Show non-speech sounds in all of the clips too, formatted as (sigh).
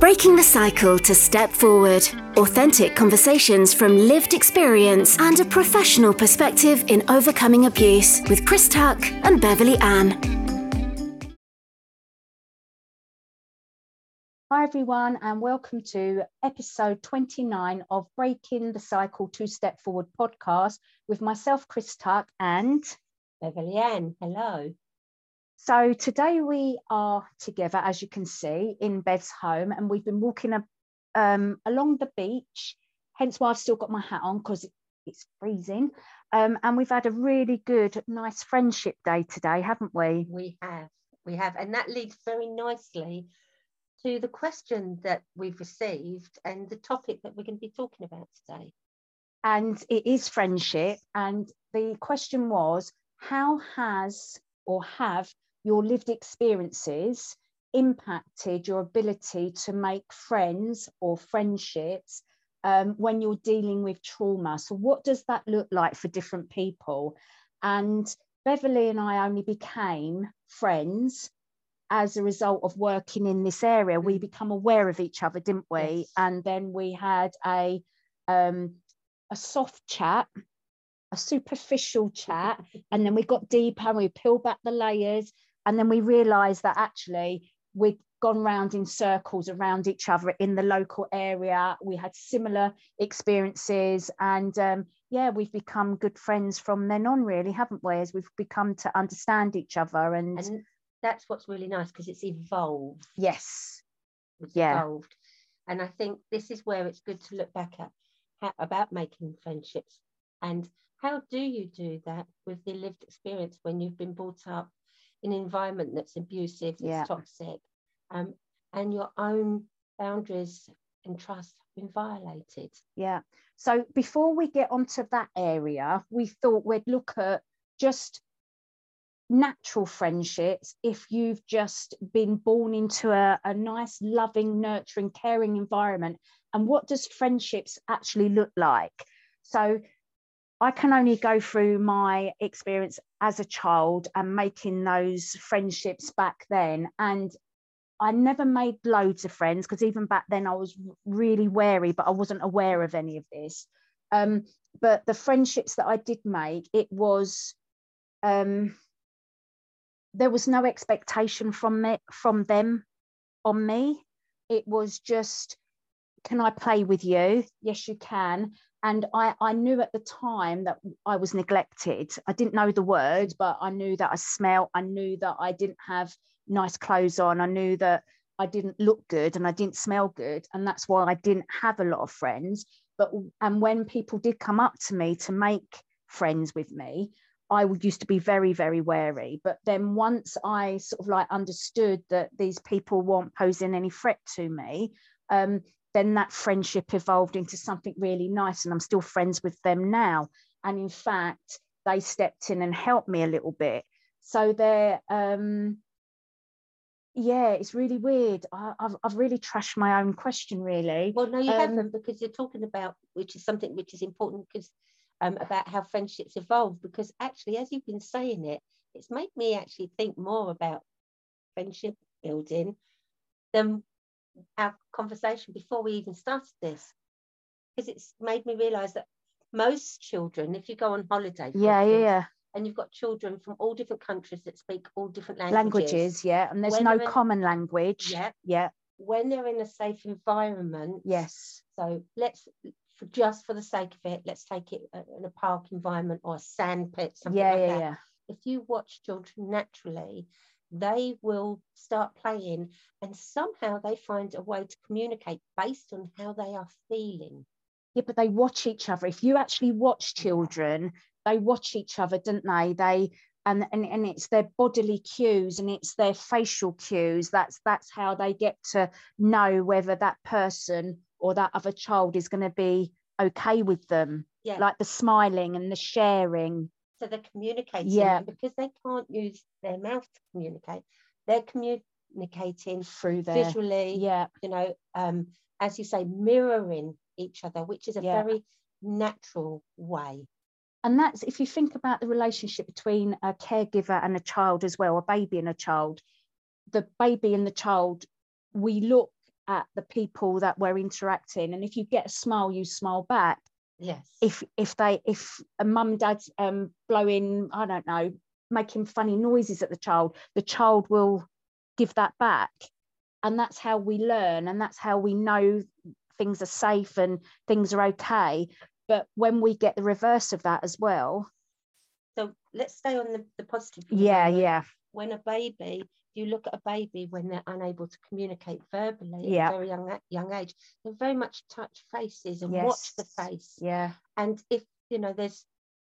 Breaking the cycle to step forward. Authentic conversations from lived experience and a professional perspective in overcoming abuse with Chris Tuck and Beverley Ann. Hi, everyone, and welcome to episode 29 of Breaking the Cycle to Step Forward podcast with myself, Chris Tuck, and Beverley Ann. Hello. So today we are together, as you can see, in Bev's home, and we've been walking um, along the beach. Hence why I've still got my hat on because it's freezing. Um, and we've had a really good, nice friendship day today, haven't we? We have, we have, and that leads very nicely to the question that we've received and the topic that we're going to be talking about today. And it is friendship. And the question was, how has or have your lived experiences impacted your ability to make friends or friendships um, when you're dealing with trauma. So, what does that look like for different people? And Beverley and I only became friends as a result of working in this area. We mm. become aware of each other, didn't we? Yes. And then we had a um, a soft chat, a superficial chat, and then we got deeper and we peeled back the layers and then we realized that actually we'd gone round in circles around each other in the local area. We had similar experiences. And um, yeah, we've become good friends from then on, really, haven't we? As we've become to understand each other. And, and that's what's really nice because it's evolved. Yes. It's yeah. evolved. And I think this is where it's good to look back at how, about making friendships and how do you do that with the lived experience when you've been brought up an environment that's abusive, that's yeah. toxic, um, and your own boundaries and trust have been violated. Yeah. So before we get onto that area, we thought we'd look at just natural friendships if you've just been born into a, a nice, loving, nurturing, caring environment. And what does friendships actually look like? So I can only go through my experience as a child and making those friendships back then. And I never made loads of friends because even back then I was really wary, but I wasn't aware of any of this. Um, but the friendships that I did make, it was um, there was no expectation from me from them on me. It was just, can I play with you? Yes, you can and I, I knew at the time that I was neglected. I didn't know the word, but I knew that I smelled. I knew that I didn't have nice clothes on. I knew that I didn't look good and I didn't smell good. And that's why I didn't have a lot of friends. But and when people did come up to me to make friends with me, I would used to be very, very wary. But then once I sort of like understood that these people weren't posing any threat to me, um, then that friendship evolved into something really nice and i'm still friends with them now. And in fact they stepped in and helped me a little bit. So they're um yeah it's really weird. I, have I've really trashed my own question really. Well no you um, haven't because you're talking about which is something which is important because um, about how friendships evolve because actually as you've been saying it it's made me actually think more about friendship building than our conversation before we even started this because it's made me realize that most children if you go on holiday yeah yeah yeah. and you've got children from all different countries that speak all different languages. Languages yeah and there's when no common language. Yeah. Yeah. When they're in a safe environment. Yes. So let's for just for the sake of it let's take it uh, in a park environment or a sand pit something yeah like yeah that. yeah. If you watch children naturally they will start playing and somehow they find a way to communicate based on how they are feeling. Yeah, but they watch each other. If you actually watch children, they watch each other, don't they? They and, and and it's their bodily cues and it's their facial cues. That's that's how they get to know whether that person or that other child is going to be okay with them. Yeah. Like the smiling and the sharing so they're communicating yeah. because they can't use their mouth to communicate they're communicating through their, visually yeah you know um as you say mirroring each other which is a yeah. very natural way and that's if you think about the relationship between a caregiver and a child as well a baby and a child the baby and the child we look at the people that we're interacting. And if you get a smile, you smile back. Yes. If if they if a mum and dad's um blowing, I don't know, making funny noises at the child, the child will give that back. And that's how we learn, and that's how we know things are safe and things are okay. But when we get the reverse of that as well, so let's stay on the, the positive. yeah, yeah, When a baby, you look at a baby when they're unable to communicate verbally Yeah. at a very young young age, they very much touch faces and watch the face. yeah, And if you know, there's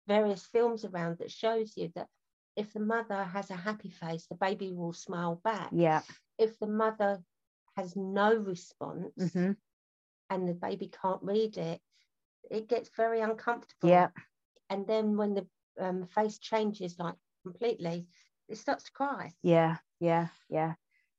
various films around that shows you that if the mother has a happy face, the baby will smile back. yeah, If the mother has no response hmm and the baby can't read it, it gets very uncomfortable. yeah, And then when the um, face changes like completely, it starts to cry. yeah, yeah, yeah.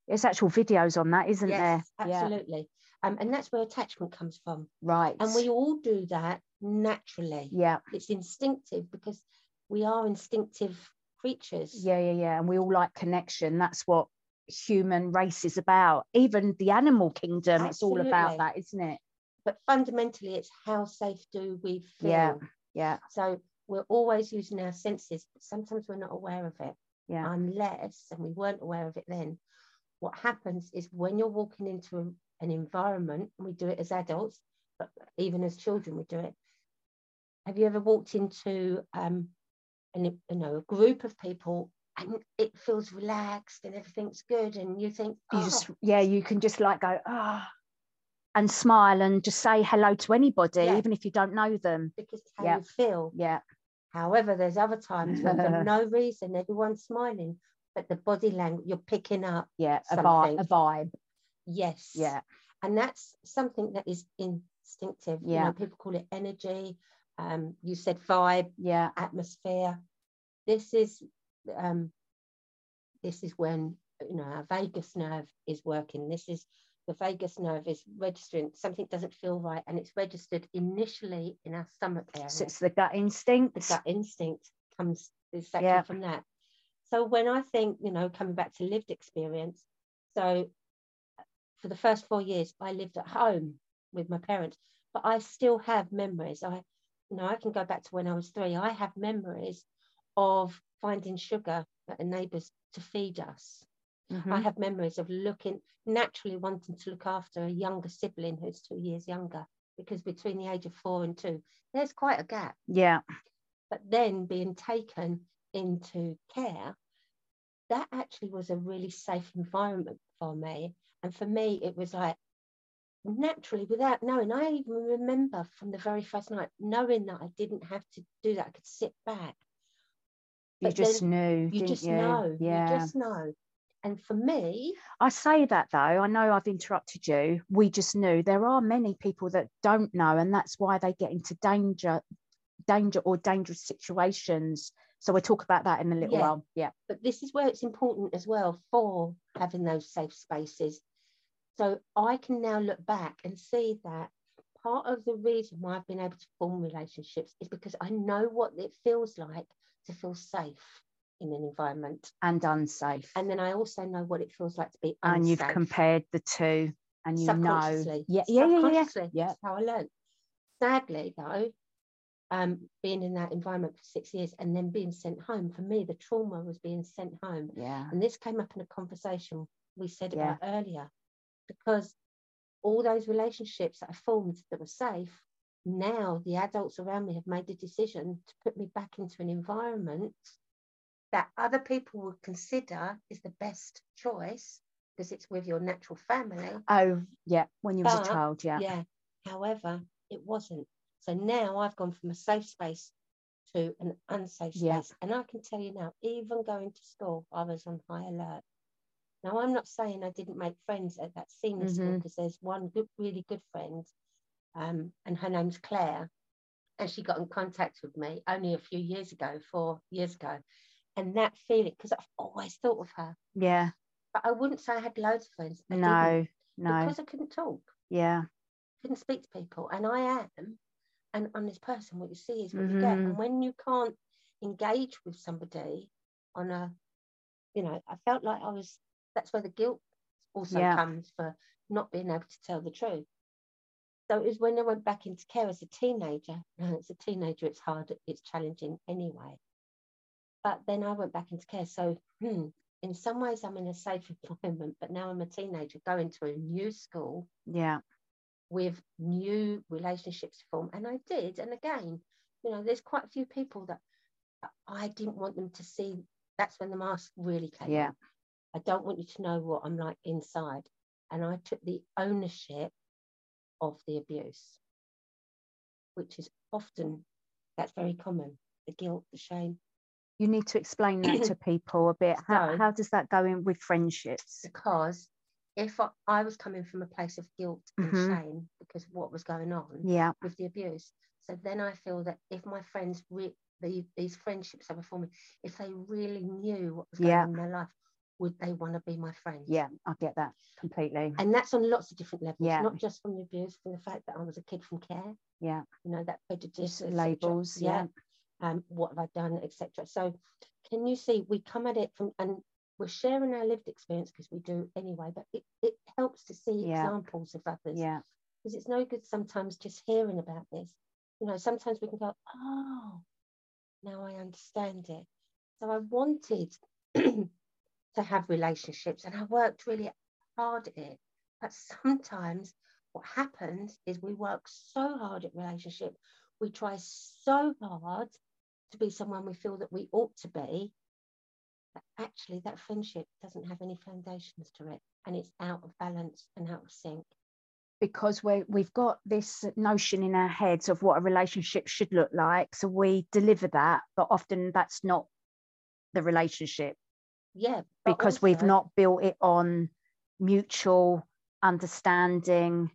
There's actual videos on that, isn't yes, there? Yeah, absolutely. Um, and that's where attachment comes from. right. And we all do that naturally. yeah, It's instinctive because we are instinctive creatures. yeah, yeah, yeah. And we all like connection. That's what human race is about. Even the animal kingdom, it's all about that, isn't it? But fundamentally, it's how safe do we feel? Yeah. Yeah, So we're always using our senses, but sometimes we're not aware of it. Yeah, unless, and we weren't aware of it then, what happens is when you're walking into a- an environment, and we do it as adults, but even as children, we do it. Have you ever walked into um, an, you know, a group of people and it feels relaxed and everything's good, and you think, you oh, just yeah, you can just like go ah, and smile and just say hello to anybody, Yeah. even if you don't know them. because it's how yeah. you feel. Yeah, However, there's other (laughs) times when for no reason everyone's smiling, but the body language you're picking up. yeah, a vibe, Something. a vibe. Yes. Yeah, and that's something that is instinctive. You Yeah. know, people call it energy. Um, you said vibe, yeah, atmosphere. This is um, this is when you know our vagus nerve is working. This is the vagus nerve is registering something doesn't feel right, and it's registered initially in our stomach area. so it's the gut instinct. the gut instinct comes exactly Yeah. from that. So when I think, you know, coming back to lived experience, so for the first four years, I lived at home with my parents, but I still have memories. I, you know, I can go back to when I was three. I have memories of finding sugar at a neighbour's to feed us. I Mhm. have memories of looking naturally wanting to look after a younger sibling who's two years younger, because between the age of four and two, there's quite a gap Yeah, but then being taken into care, that actually was a really safe environment for me. And for me, it was like naturally, without knowing, I even remember from the very first night knowing that I didn't have to do that. I could sit back. you But just knew, You just you? know. Yeah. You just know. And for me, I say that though, I know I've interrupted you. We just knew there are many people that don't know, and that's why they get into danger, danger or dangerous situations. So we'll talk about that in a little Yeah. while. Yeah. but this is where it's important as well for having those safe spaces. So I can now look back and see that part of the reason why I've been able to form relationships is because I know what it feels like to feel safe in an environment. And unsafe. And then I also know what it feels like to be unsafe. And you've compared the two and you know. Yeah, yeah, yeah, yeah. Yeah. That's how I learned. Sadly, though, um, being in that environment for six years and then being sent home, for me, the trauma was being sent home. Yeah. And this came up in a conversation we said Yeah. about earlier, because all those relationships that I formed that were safe, now the adults around me have made the decision to put me back into an environment that other people would consider is the best choice because it's with your natural family. Oh, yeah. When you was a child, yeah. Yeah. However, it wasn't. So now I've gone from a safe space to an unsafe space. Yeah. And I can tell you now, even going to school, I was on high alert. Now, I'm not saying I didn't make friends at that senior school Mhm. because there's one good, really good friend, um, and her name's Claire. And she got in contact with me only a few years ago, four years ago. And that feeling, because I've always thought of her, Yeah. but I wouldn't say I had loads of friends. I No, no. Because I couldn't talk Yeah. couldn't speak to people and I am an honest person. What you see is what you get. Mhm. And when you can't engage with somebody on a, you know, I felt like I was, that's where the guilt also Yeah. comes for not being able to tell the truth. So it was when I went back into care as a teenager. (laughs) Now, as a teenager, it's hard, it's challenging anyway. But then I went back into care. So hmm, in some ways, I'm in a safe (laughs) environment, but now I'm a teenager going to a new school Yeah. with new relationships to form. And I did. And again, you know, there's quite a few people that I didn't want them to see. That's when the mask really came. Yeah. I don't want you to know what I'm like inside. And I took the ownership of the abuse, which is often, that's very common the guilt, the shame. You need to explain that to (clears throat) people a bit. How, So- how does that go in with friendships? Because if I, I was coming from a place of guilt and Mhm. shame because of what was going on, Yeah. with the abuse. So then I feel that if my friends, re- the, these friendships I were forming, if they really knew what was going Yeah. on in their life, would they want to be my friends? Yeah. I get that completely. And that's on lots of different levels, Yeah. not just from the abuse, from the fact that I was a kid from care, Yeah. you know, that prejudice, Just et cetera. labels. Yeah. Um, what have I done, etc. So can you see we come at it from and we're sharing our lived experience because we do anyway, but it, it helps to see Yeah. examples of others Yeah. because it's no good sometimes just hearing about this. You know, sometimes we can go, oh, now I understand it. So I wanted (clears throat) to have relationships and I worked really hard at it. But sometimes what happens is we work so hard at relationship, we try so hard to be someone we feel that we ought to be, actually that friendship doesn't have any foundations to it and it's out of balance and out of sync. because we we've got this notion in our heads of what a relationship should look like so we deliver that but often that's not the relationship Yeah. because we've not built it on mutual understanding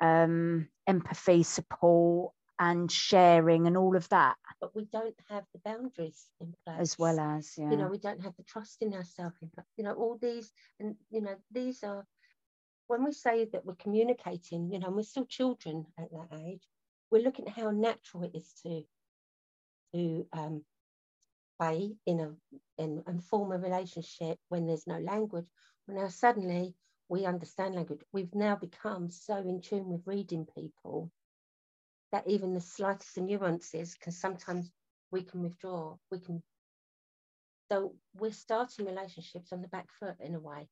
um empathy support and sharing and all of that. But we don't have the boundaries in place. As well as yeah you know we don't have the trust in ourselves you know all these and you know these are when we say that we're communicating you know and we're still children at that age we're looking at how natural it is to to um play in a in and form a relationship when there's no language. Well now suddenly we understand language. We've now become so in tune with reading people that even the slightest nuances can sometimes we can withdraw we can so we're starting relationships on the back foot in a way.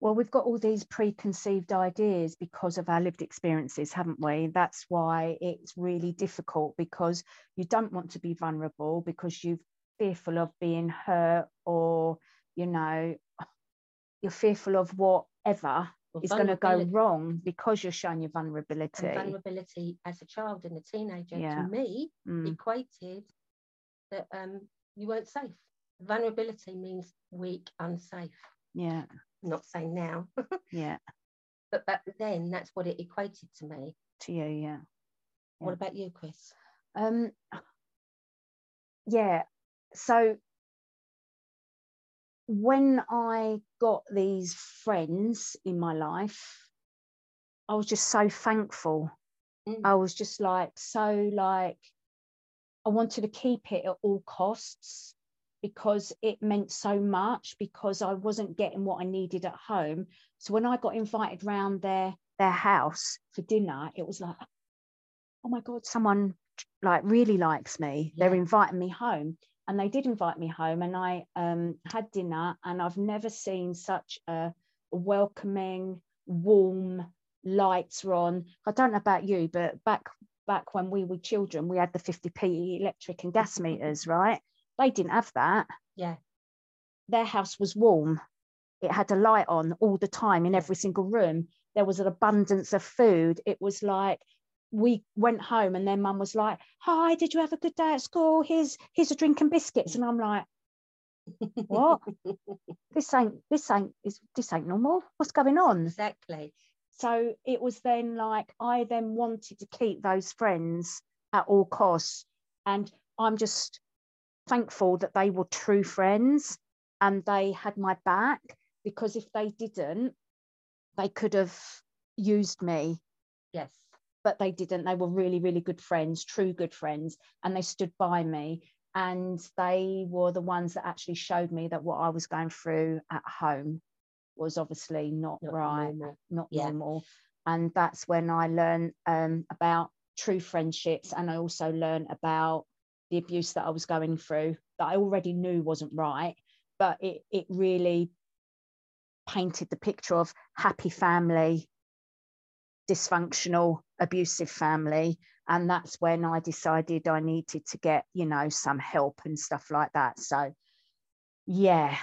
Well we've got all these preconceived ideas because of our lived experiences haven't we? That's why it's really difficult because you don't want to be vulnerable because you're fearful of being hurt or you know you're fearful of whatever Well, is going to go wrong because you're showing your vulnerability. And vulnerability as a child and a teenager Yeah. to me Mm, equated that um you weren't safe. Vulnerability means weak unsafe. Yeah. Not saying now. (laughs) Yeah. But back then that's what it equated to me. To you yeah. What about you chris? Um yeah. So when i got these friends in my life i was just so thankful. Mm. i was just like so like i wanted to keep it at all costs because it meant so much because i wasn't getting what i needed at home. So when i got invited round their their house for dinner it was like oh my god someone like really likes me. They're inviting me home and they did invite me home and i um, had dinner and i've never seen such a welcoming warm lights were on i don't know about you but back back when we were children we had the 50p electric and gas meters right they didn't have that yeah their house was warm. It had a light on all the time in every single room. There was an abundance of food. It was like we went home and their mum was like, Hi, did you have a good day at school? Here's here's a drink and biscuits. And I'm like, What? (laughs) this ain't this ain't is this ain't normal. What's going on? exactly So it was then like I then wanted to keep those friends at all costs. And I'm just thankful that they were true friends and they had my back because if they didn't, they could have used me, yes but they didn't. They were really, really good friends, true good friends, and they stood by me. And they were the ones that actually showed me that what I was going through at home was obviously not, Not right, normal. not Yeah. normal. And that's when I learned um, about true friendships. And I also learned about the abuse that I was going through that I already knew wasn't right, but it, it really painted the picture of happy family, dysfunctional, abusive family. And that's when I decided I needed to get, you know, some help and stuff like that. So, yeah,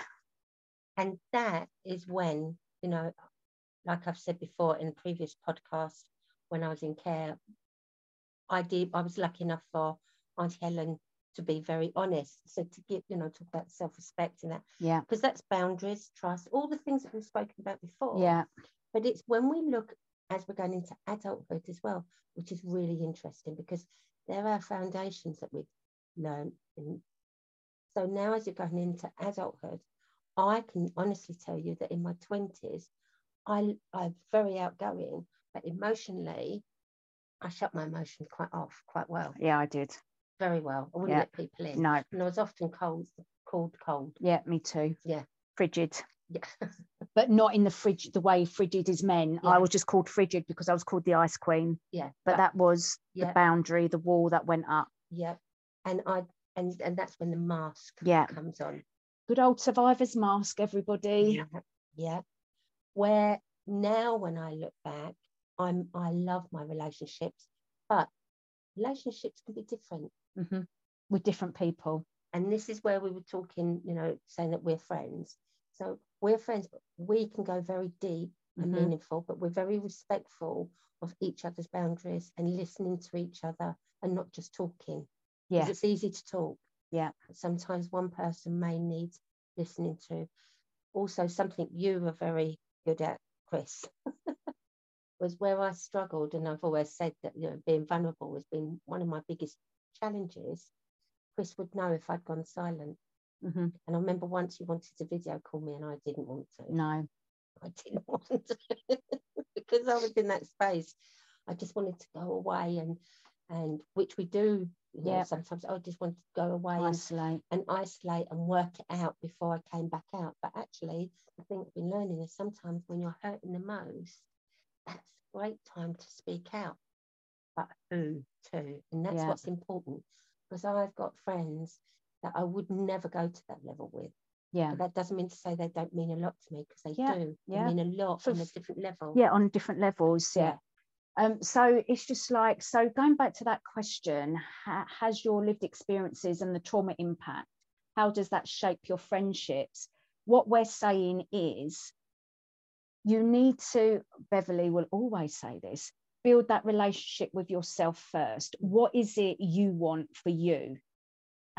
And that is when, you know, like I've said before in previous podcast, when I was in care, I did, I was lucky enough for Aunt Helen to be very honest. So to get, you know, talk about self-respect and that, yeah, because that's boundaries, trust, all the things that we've spoken about before. yeah, But it's when we look as we're going into adulthood as well, which is really interesting because there are foundations that we've learned. And so now, as you're going into adulthood, I can honestly tell you that in my 20s, I, I'm very outgoing, but emotionally, I shut my emotions quite off quite well, yeah, I did. very well. I wouldn't Yeah. let people in. No, And I was often cold, called cold. yeah, me too. Yeah. Frigid. Yeah. but not in the fridge the way frigid is meant. I was just called frigid because I was called the ice queen. yeah. But that was yeah. the boundary, the wall that went up. yeah. And I and and that's when the mask Yeah. comes on. Good old survivor's mask, everybody. Yeah, yeah. Where now, when I look back, I'm I love my relationships, but relationships can be different. Mhm. With different people. And this is where we were talking, you know, saying that we're friends. So we're friends, but we can go very deep and Mhm. meaningful, but we're very respectful of each other's boundaries and listening to each other and not just talking. Yeah. It's easy to talk. Yeah. Sometimes one person may need listening to. Also, something you were very good at, Chris, (laughs) was where I struggled. And I've always said that you know, being vulnerable has been one of my biggest challenges. Chris would know if I'd gone silent. Mhm. And I remember once you wanted to video call me and I didn't want to. No. I didn't (laughs) want to because I was in that space. I just wanted to go away and and which we do, Yeah. sometimes I just wanted to go away and, Isolate. and isolate and work it out before I came back out. But actually, the thing I've been learning is sometimes when you're hurting the most, that's a great time to speak out. But who to? And that's Yeah. what's important. Because I've got friends that I would never go to that level with. Yeah. But that doesn't mean to say they don't mean a lot to me because they Yeah, do. yeah. Mean a lot For on a different level. Yeah, on different levels. Yeah. Yeah. Um, so it's just like, so going back to that question, ha- has your lived experiences and the trauma impact, how does that shape your friendships? What we're saying is you need to, Beverley will always say this, build that relationship with yourself first. What is it you want for you?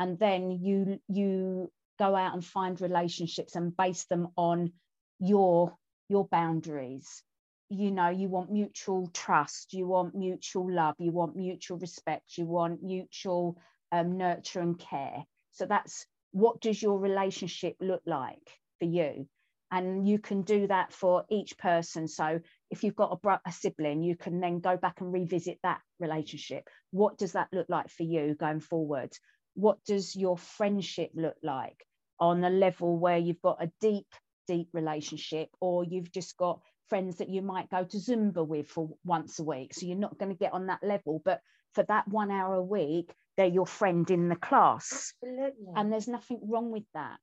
And then you you go out and find relationships and base them on your your boundaries. You know you want mutual trust you want mutual love you want mutual respect you want mutual um, nurture and care. So that's what does your relationship look like for you? And you can do that for each person. So if you've got a, a sibling you can then go back and revisit that relationship. What does that look like for you going forward what does your friendship look like on a level where you've got a deep deep relationship or you've just got friends that you might go to Zumba with for once a week. So you're not going to get on that level. But for that one hour a week, they're your friend in the class. Absolutely. And there's nothing wrong with that.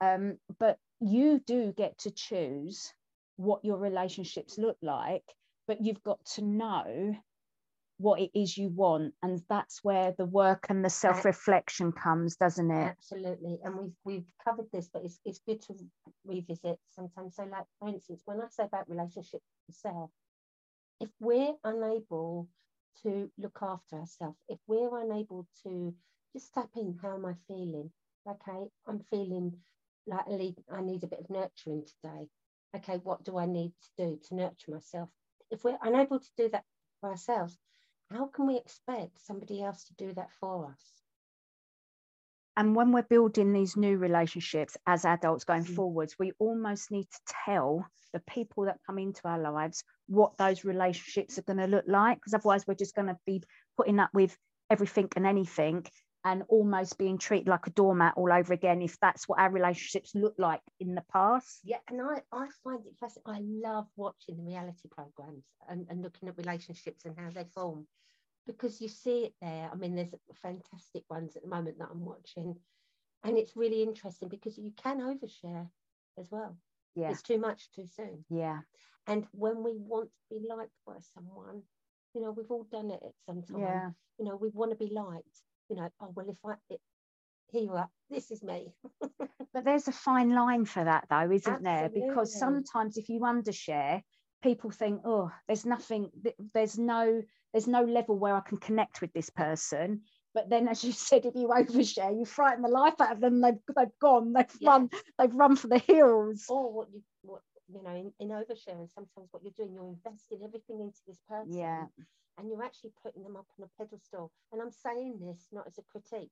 Um, but you do get to choose what your relationships look like, but you've got to know what it is you want. And that's where the work and the self reflection comes, doesn't it? Absolutely. And we've we've covered this, but it's it's good to revisit sometimes. So, like for instance, when I say about relationship with self, if we're unable to look after ourselves, if we're unable to just tap in, how am I feeling? Okay, I'm feeling like I need, I need a bit of nurturing today. Okay, what do I need to do to nurture myself? If we're unable to do that for ourselves, how can we expect somebody else to do that for us? and when we're building these new relationships as adults going Mm. forwards we almost need to tell the people that come into our lives what those relationships are going to look like because otherwise we're just going to be putting up with everything and anything and almost being treated like a doormat all over again if that's what our relationships look like in the past. Yeah, and I, I find it fascinating. I love watching the reality programs and, and looking at relationships and how they form because you see it there. I mean, there's fantastic ones at the moment that I'm watching, and it's really interesting because you can overshare as well. Yeah. It's too much too soon. Yeah. And when we want to be liked by someone, you know, we've all done it at some time. Yeah. You know, we want to be liked. You know, oh well, if I it, here you are, this is me. (laughs) but there's a fine line for that, though, isn't there? Because sometimes if you undershare, people think, oh, there's nothing, there's no, there's no level where I can connect with this person. But then, as you (laughs) said, if you overshare, you frighten the life out of them. They've they've gone. They've Yeah. run. They've run for the hills. or what you you know in, in oversharing sometimes what you're doing you're investing everything into this person Yeah. and you're actually putting them up on a pedestal. And i'm saying this not as a critique.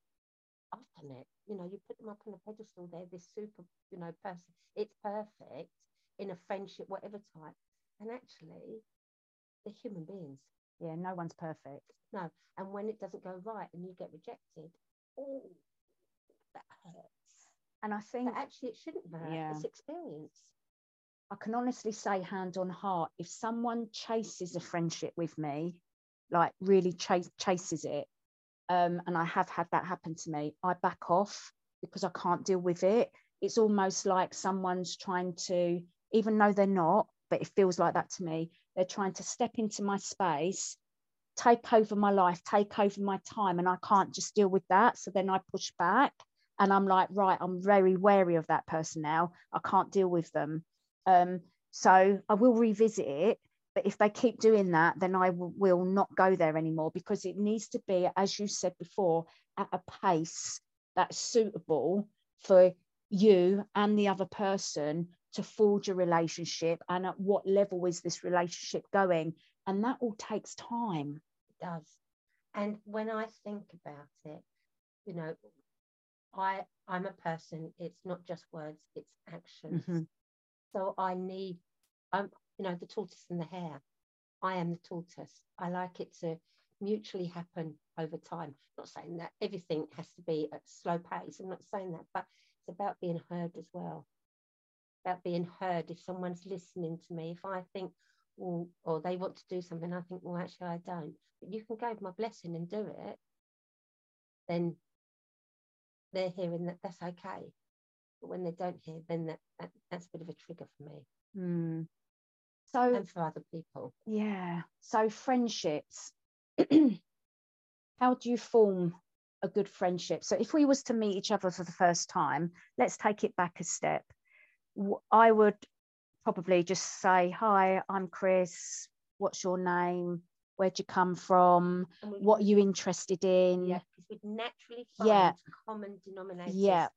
I've done it. You know you put them up on a pedestal they're this super you know person. It's perfect in a friendship whatever type. And actually they're human beings. Yeah. No one's perfect. no. And when it doesn't go right and you get rejected oh that hurts. And I think but actually it shouldn't hurt. Yeah. it's experience I can honestly say, hand on heart, if someone chases a friendship with me, like really chase, chases it, um, and I have had that happen to me, I back off because I can't deal with it. It's almost like someone's trying to, even though they're not, but it feels like that to me, they're trying to step into my space, take over my life, take over my time, and I can't just deal with that. So then I push back and I'm like, right, I'm very wary of that person now. I can't deal with them. Um, so I will revisit it, but if they keep doing that, then I w- will not go there anymore because it needs to be, as you said before, at a pace that's suitable for you and the other person to forge a relationship and at what level is this relationship going and that all takes time it does. And when I think about it, you know, I I'm a person, it's not just words, it's actions. Mhm. So I need I'm you know, the tortoise and the hare. I am the tortoise. I like it to mutually happen over time. Not saying that everything has to be at slow pace. I'm not saying that, but it's about being heard as well. About being heard. If someone's listening to me, if I think, or they want to do something, I think, well, actually, I don't. But you can go with my blessing and do it, then they're hearing that that's okay. But when they don't hear, then that, that that's a bit of a trigger for me Hmm. so and for other people. Yeah. So friendships. (clears throat) How do you form a good friendship? So if we was to meet each other for the first time, let's take it back a step. I would probably just say, "Hi, I'm Chris. What's your name? Where'd you come from? What are you interested in?" Yeah, because we'd naturally find Yeah. common denominators. Yeah.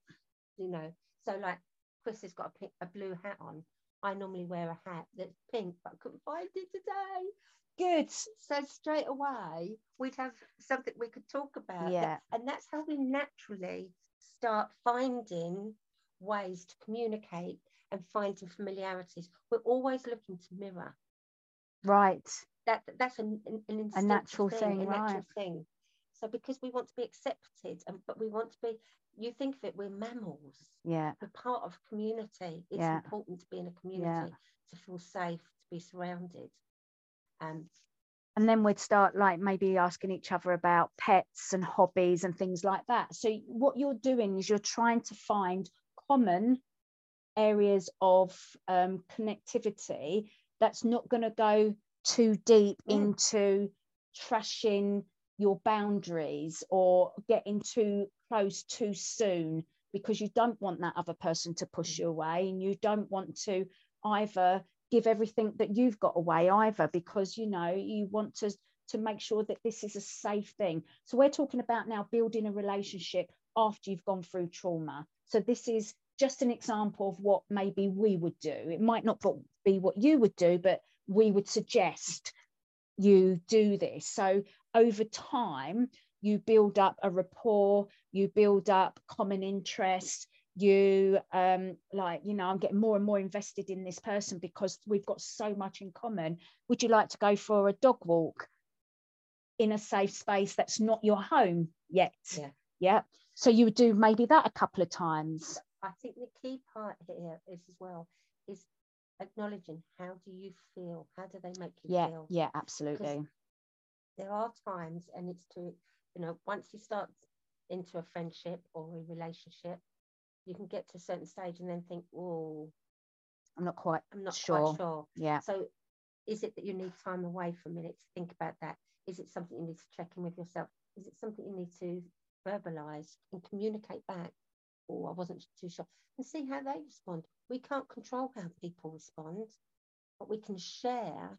You know, so like Chris has got a, pink, a blue hat on. I normally wear a hat that's pink, but I couldn't find it today. Good. So straight away, we'd have something we could talk about. Yeah. And that's how we naturally start finding ways to communicate and finding familiarities. We're always looking to mirror. Right. That that's an, an, instinctive natural thing, a natural thing. So because we want to be accepted, and but we want to be, you think of it, we're mammals. Yeah. We're part of community. It's Yeah. important to be in a community to feel safe, to be surrounded. Um, and then we'd start like maybe asking each other about pets and hobbies and things like that so what you're doing is you're trying to find common areas of um, connectivity that's not going to go too deep Mm. into trashing your boundaries or getting too close too soon because you don't want that other person to push mm. you away and you don't want to either give everything that you've got away either because you know you want to to make sure that this is a safe thing. So we're talking about now building a relationship after you've gone through trauma. So this is just an example of what maybe we would do. It might not be what you would do but we would suggest you do this. So over time you build up a rapport you build up common interests you um like you know i'm getting more and more invested in this person because we've got so much in common would you like to go for a dog walk in a safe space that's not your home yet Yeah. Yeah. So you would do maybe that a couple of times. I think the key part here is as well is acknowledging how do you feel? How do they make you Yeah. feel? Yeah, absolutely. There are times, and it's to, you know, once you start into a friendship or a relationship, you can get to a certain stage and then think, oh, I'm not quite I'm not sure. quite sure. Yeah. So is it that you need time away for a minute to think about that? Is it something you need to check in with yourself? Is it something you need to verbalize and communicate back? Oh, I wasn't too sure. And see how they respond. We can't control how people respond, but we can share.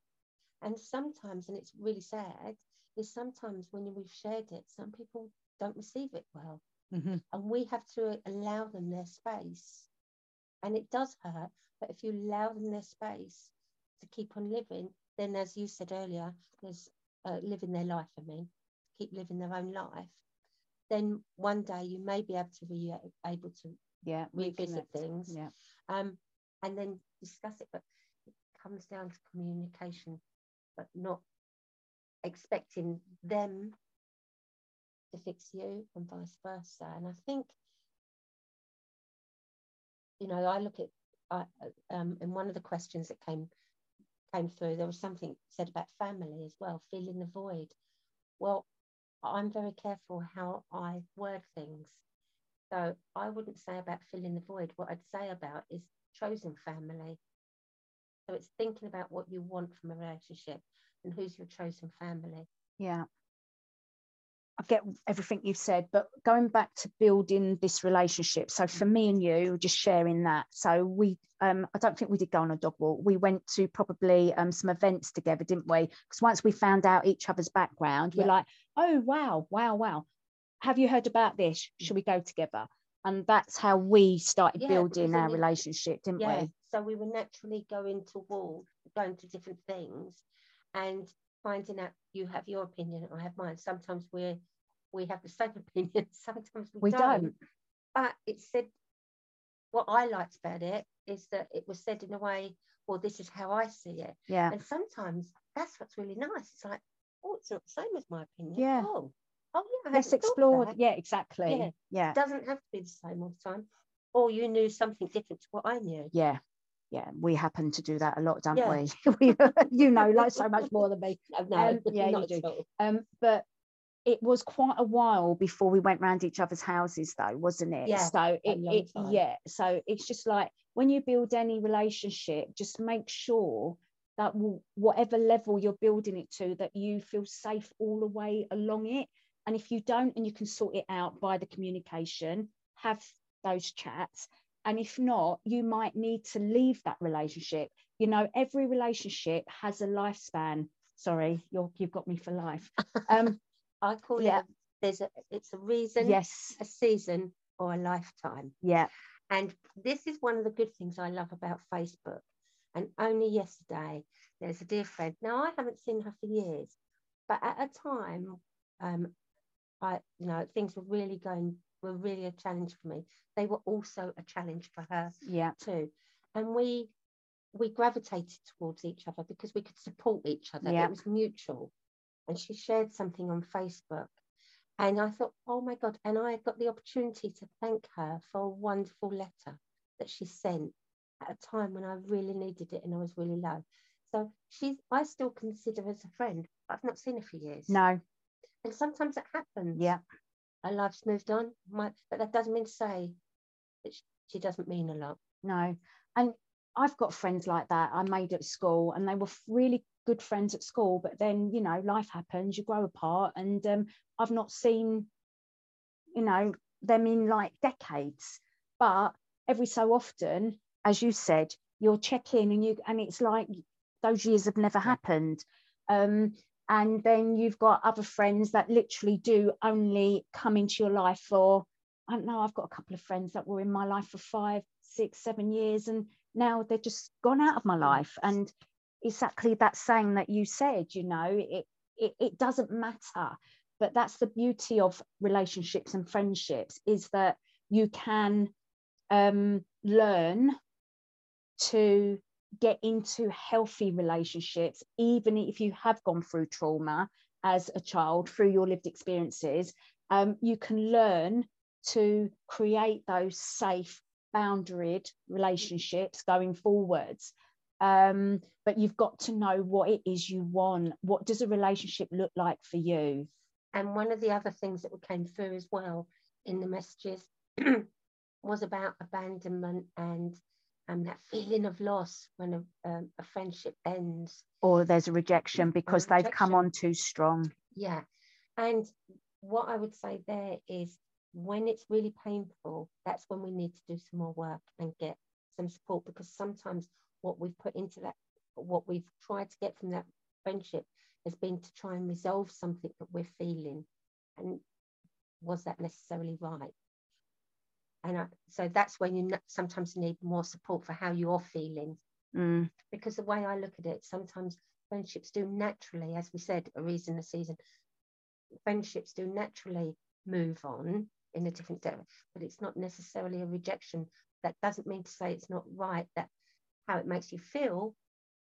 And sometimes, and it's really sad, is sometimes when we've shared it, some people don't receive it well. Mhm. And we have to allow them their space. And it does hurt, but if you allow them their space to keep on living, then as you said earlier, there's uh, living their life, I mean, keep living their own life, then one day you may be able to be able to Yeah. revisit things Yeah. um, and then discuss it. But it comes down to communication, but not expecting them to fix you and vice versa. And I think, you know, I look at, I, um, in one of the questions that came came through, there was something said about family as well, feeling the void. Well, I'm very careful how I word things. So I wouldn't say about filling the void. What I'd say about is chosen family. So it's thinking about what you want from a relationship and who's your chosen family. Yeah. I get everything you've said, but going back to building this relationship. So for me and you, just sharing that. So we, um, I don't think we did go on a dog walk. We went to probably um, some events together, didn't we? Because once we found out each other's background, we're like, oh wow, wow, wow. Have you heard about this? Should we go together? And that's how we started Yeah, building our relationship, didn't Yeah. we? So we were naturally going toward going to different things and finding out you have your opinion, I have mine. Sometimes we're we have the same (laughs) opinion, sometimes we, We don't. But it said what I liked about it is that it was said in a way, well, this is how I see it. Yeah. And sometimes that's what's really nice. It's like, oh, it's not the same as my opinion. Yeah. Oh, oh yeah. I Let's hadn't thought of explore. Yeah, exactly. Yeah. Yeah. It doesn't have to be the same all the time. Or you knew something different to what I knew. yeah yeah we happen to do that a lot don't Yeah. we? (laughs) We you know like so much more than me. (laughs) No, no, Um, (laughs) yeah, you do. um but it was quite a while before we went round each other's houses though wasn't it? Yeah, so it, it yeah so it's just like when you build any relationship just make sure that whatever level you're building it to that you feel safe all the way along it. And if you don't and you can sort it out by the communication have those chats and if not you might need to leave that relationship you know every relationship has a lifespan sorry you're, you've got me for life (laughs) um I call Yeah. it there's a it's a reason, yes a season, or a lifetime. yeah And this is one of the good things I love about Facebook. And only yesterday, there's a dear friend. Now I haven't seen her for years, but at a time, um, I you know things were really going were really a challenge for me. They were also a challenge for her yeah too, and we we gravitated towards each other because we could support each other. Yeah. It was mutual. And she shared something on Facebook. And I thought, oh my God. And I got the opportunity to thank her for a wonderful letter that she sent at a time when I really needed it and I was really low. So she's, I still consider her as a friend. I've not seen her for years. no And sometimes it happens. yeah Her life's moved on. My, but that doesn't mean to say that she, she doesn't mean a lot. no and i've got friends like that i made at school and they were really good friends at school but then you know life happens you grow apart and um, i've not seen you know them in like decades but every so often as you said you'll check in and you and it's like those years have never happened um, and then you've got other friends that literally do only come into your life for i don't know i've got a couple of friends that were in my life for five six seven years and now they're just gone out of my life. And exactly that saying that you said you know it it, it doesn't matter. But that's the beauty of relationships and friendships is that you can um, learn to get into healthy relationships even if you have gone through trauma as a child through your lived experiences um, you can learn to create those safe boundaried relationships going forwards. Um, but you've got to know what it is you want. What does a relationship look like for you? And one of the other things that came through as well in the messages (clears throat) was about abandonment and um, that feeling of loss when a, um, a friendship ends. Or there's a rejection because they've come on too strong. Yeah. And what I would say there is when it's really painful, that's when we need to do some more work and get some support because sometimes what we've put into that, what we've tried to get from that friendship has been to try and resolve something that we're feeling. And was that necessarily right? And I, so that's when you sometimes need more support for how you're feeling. Mm. Because the way I look at it, sometimes friendships do naturally, as we said, a reason a season, friendships do naturally move on in a different direction, but it's not necessarily a rejection. That doesn't mean to say it's not right, that how it makes you feel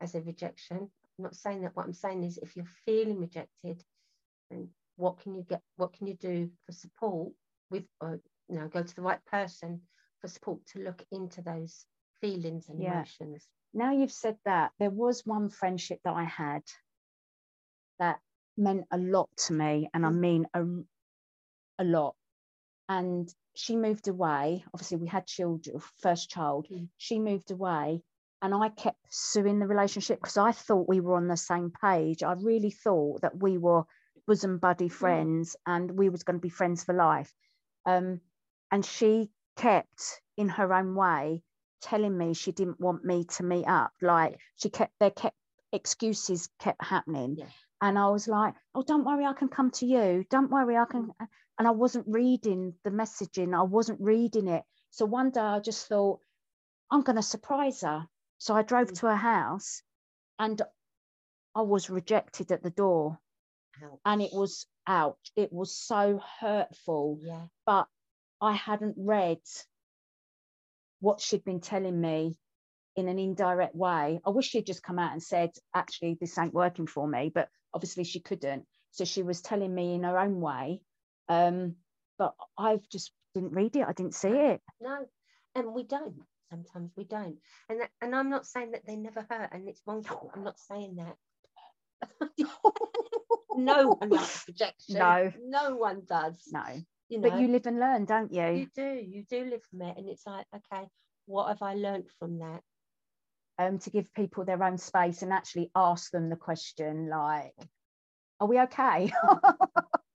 as a rejection. I'm not saying that what I'm saying is if you're feeling rejected, what can you get, what can you do for support with, uh, you know, go to the right person for support to look into those feelings and yeah. emotions. Now you've said that, there was one friendship that I had that meant a lot to me, and I mm. mean a, a lot. And she moved away. Obviously, we had children, first child. Mm. She moved away, and I kept suing the relationship because I thought we were on the same page. I really thought that we were bosom buddy mm. friends mm. and we was going to be friends for life. Um, and she kept in her own way telling me she didn't want me to meet up. Like she kept there kept excuses kept happening. Yeah. and i was like oh don't worry i can come to you. Don't worry i can and i wasn't reading the messaging. I wasn't reading it. So one day i just thought i'm going to surprise her. So i drove mm. to her house and i was rejected at the door. Ouch. and it was ouch it was so hurtful. Yeah. But I hadn't read what she'd been telling me in an indirect way. I wish she'd just come out and said, actually, this ain't working for me, but obviously she couldn't. So she was telling me in her own way. Um, but I've just didn't read it. I didn't see it. No, and we don't. Sometimes we don't. And that, and I'm not saying that they never hurt, and it's wrong. (laughs) I'm not saying that. (laughs) (laughs) no one likes rejection. No, no one does. No, you know, but you live and learn, don't you? You do. You do live from it, and it's like, okay, what have I learned from that? Um, to give people their own space and actually ask them the question, like, "Are we okay?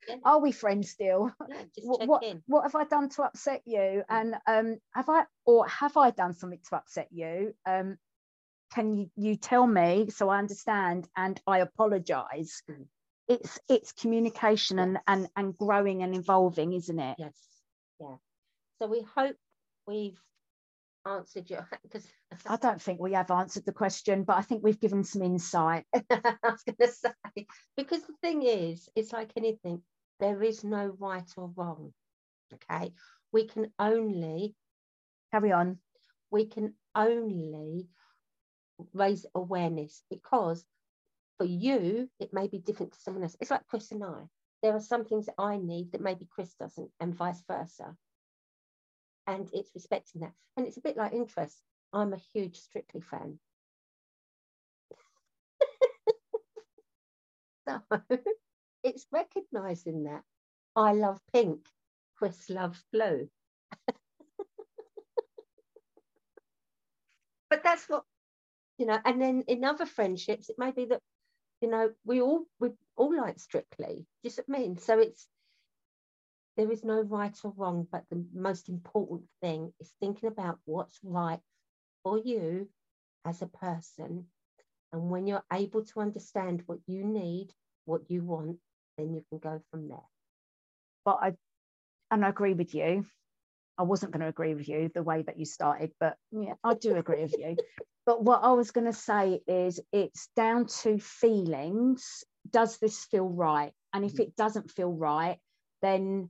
yeah. (laughs) Are we friends still? Yeah, what, what, what, have I done to upset you? And um, have I or have I done something to upset you? Um, can you, you tell me so I understand and I apologize? Mm it's it's communication yes. and, and and growing and evolving isn't it? Yes. Yeah. So we hope we've answered your (laughs) because i don't think we have answered the question but i think we've given some insight. (laughs) I was going to say because the thing is it's like anything there is no right or wrong okay? We can only carry on. we can only raise awareness because for you, it may be different to someone else. It's like Chris and I. There are some things that I need that maybe Chris doesn't, and vice versa. And it's respecting that. And it's a bit like interest. I'm a huge Strictly fan. (laughs) so it's recognizing that I love pink, Chris loves blue. (laughs) but that's what you know and then in other friendships it may be that you know, we all we all like Strictly. Do you see what I mean? So it's there is no right or wrong, but the most important thing is thinking about what's right for you as a person. And when you're able to understand what you need, what you want, then you can go from there. But I and I agree with you. I wasn't going to agree with you the way that you started, but yeah, I do agree with you. But what I was going to say is it's down to feelings. Does this feel right? And if mm. it doesn't feel right, then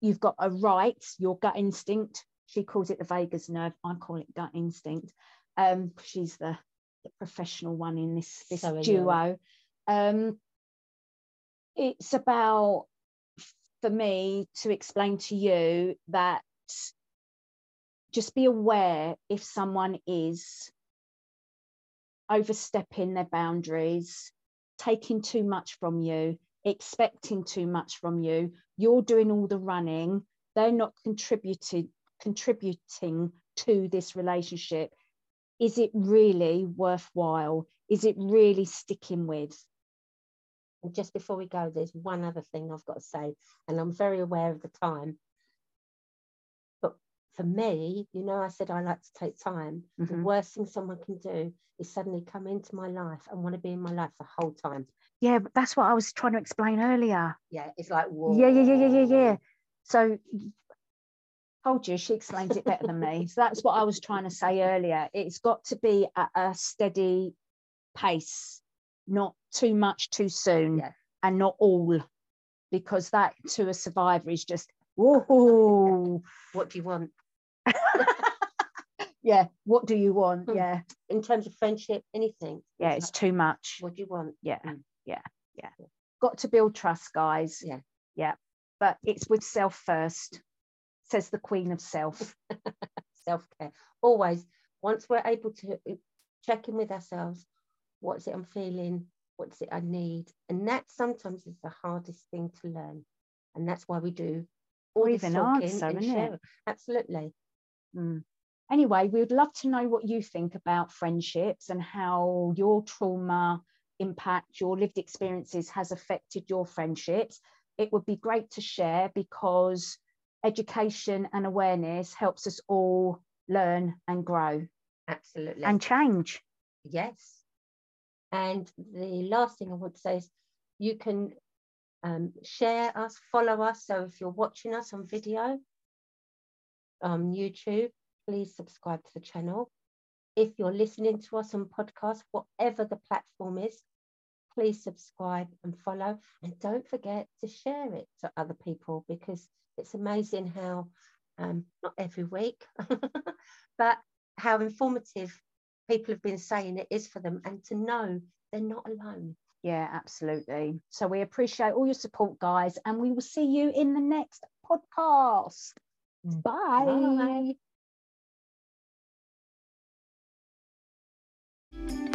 you've got a right, your gut instinct. She calls it the vagus nerve. I call it gut instinct. Um, she's the, the professional one in this, this so duo. Um, it's about for me to explain to you that just be aware if someone is overstepping their boundaries, taking too much from you, expecting too much from you. You're doing all the running. They're not contributed contributing to this relationship. Is it really worthwhile? Is it really sticking with? And just before we go, there's one other thing I've got to say, and I'm very aware of the time. For me, you know, I said I like to take time. The Mhm. worst thing someone can do is suddenly come into my life and want to be in my life the whole time. Yeah, but that's what I was trying to explain earlier. Yeah, it's like, whoa. Yeah, yeah, yeah, yeah, yeah, yeah. So told you she explains it better than me. (laughs) So that's what I was trying to say earlier. It's got to be at a steady pace, not too much too soon, Yeah. and not all, because that to a survivor is just whoa. What do you want? (laughs) yeah. What do you want? Hmm. Yeah. In terms of friendship, anything. Yeah. It's too much. What do you want? Yeah. Mm. Yeah. Yeah. Got to build trust, guys. Yeah. Yeah. But it's with self first, says the queen of self. (laughs) Self care. Always, once we're able to uh, check in with ourselves, what's it I'm feeling? What's it I need? And that sometimes is the hardest thing to learn. And that's why we do all Or even answer, and share. Absolutely. Mm. Anyway, we would love to know what you think about friendships and how your trauma impact, your lived experiences has affected your friendships. It would be great to share because education and awareness helps us all learn and grow Absolutely. and change. Yes. And the last thing I would say is you can um, share us, follow us. So if you're watching us on video on YouTube, please subscribe to the channel. If you're listening to us on podcast, whatever the platform is, please subscribe and follow. And don't forget to share it to other people because it's amazing how, um, not every week, (laughs) but how informative people have been saying it is for them and to know they're not alone. Yeah, absolutely. So we appreciate all your support, guys, and we will see you in the next podcast. Bye. Bye.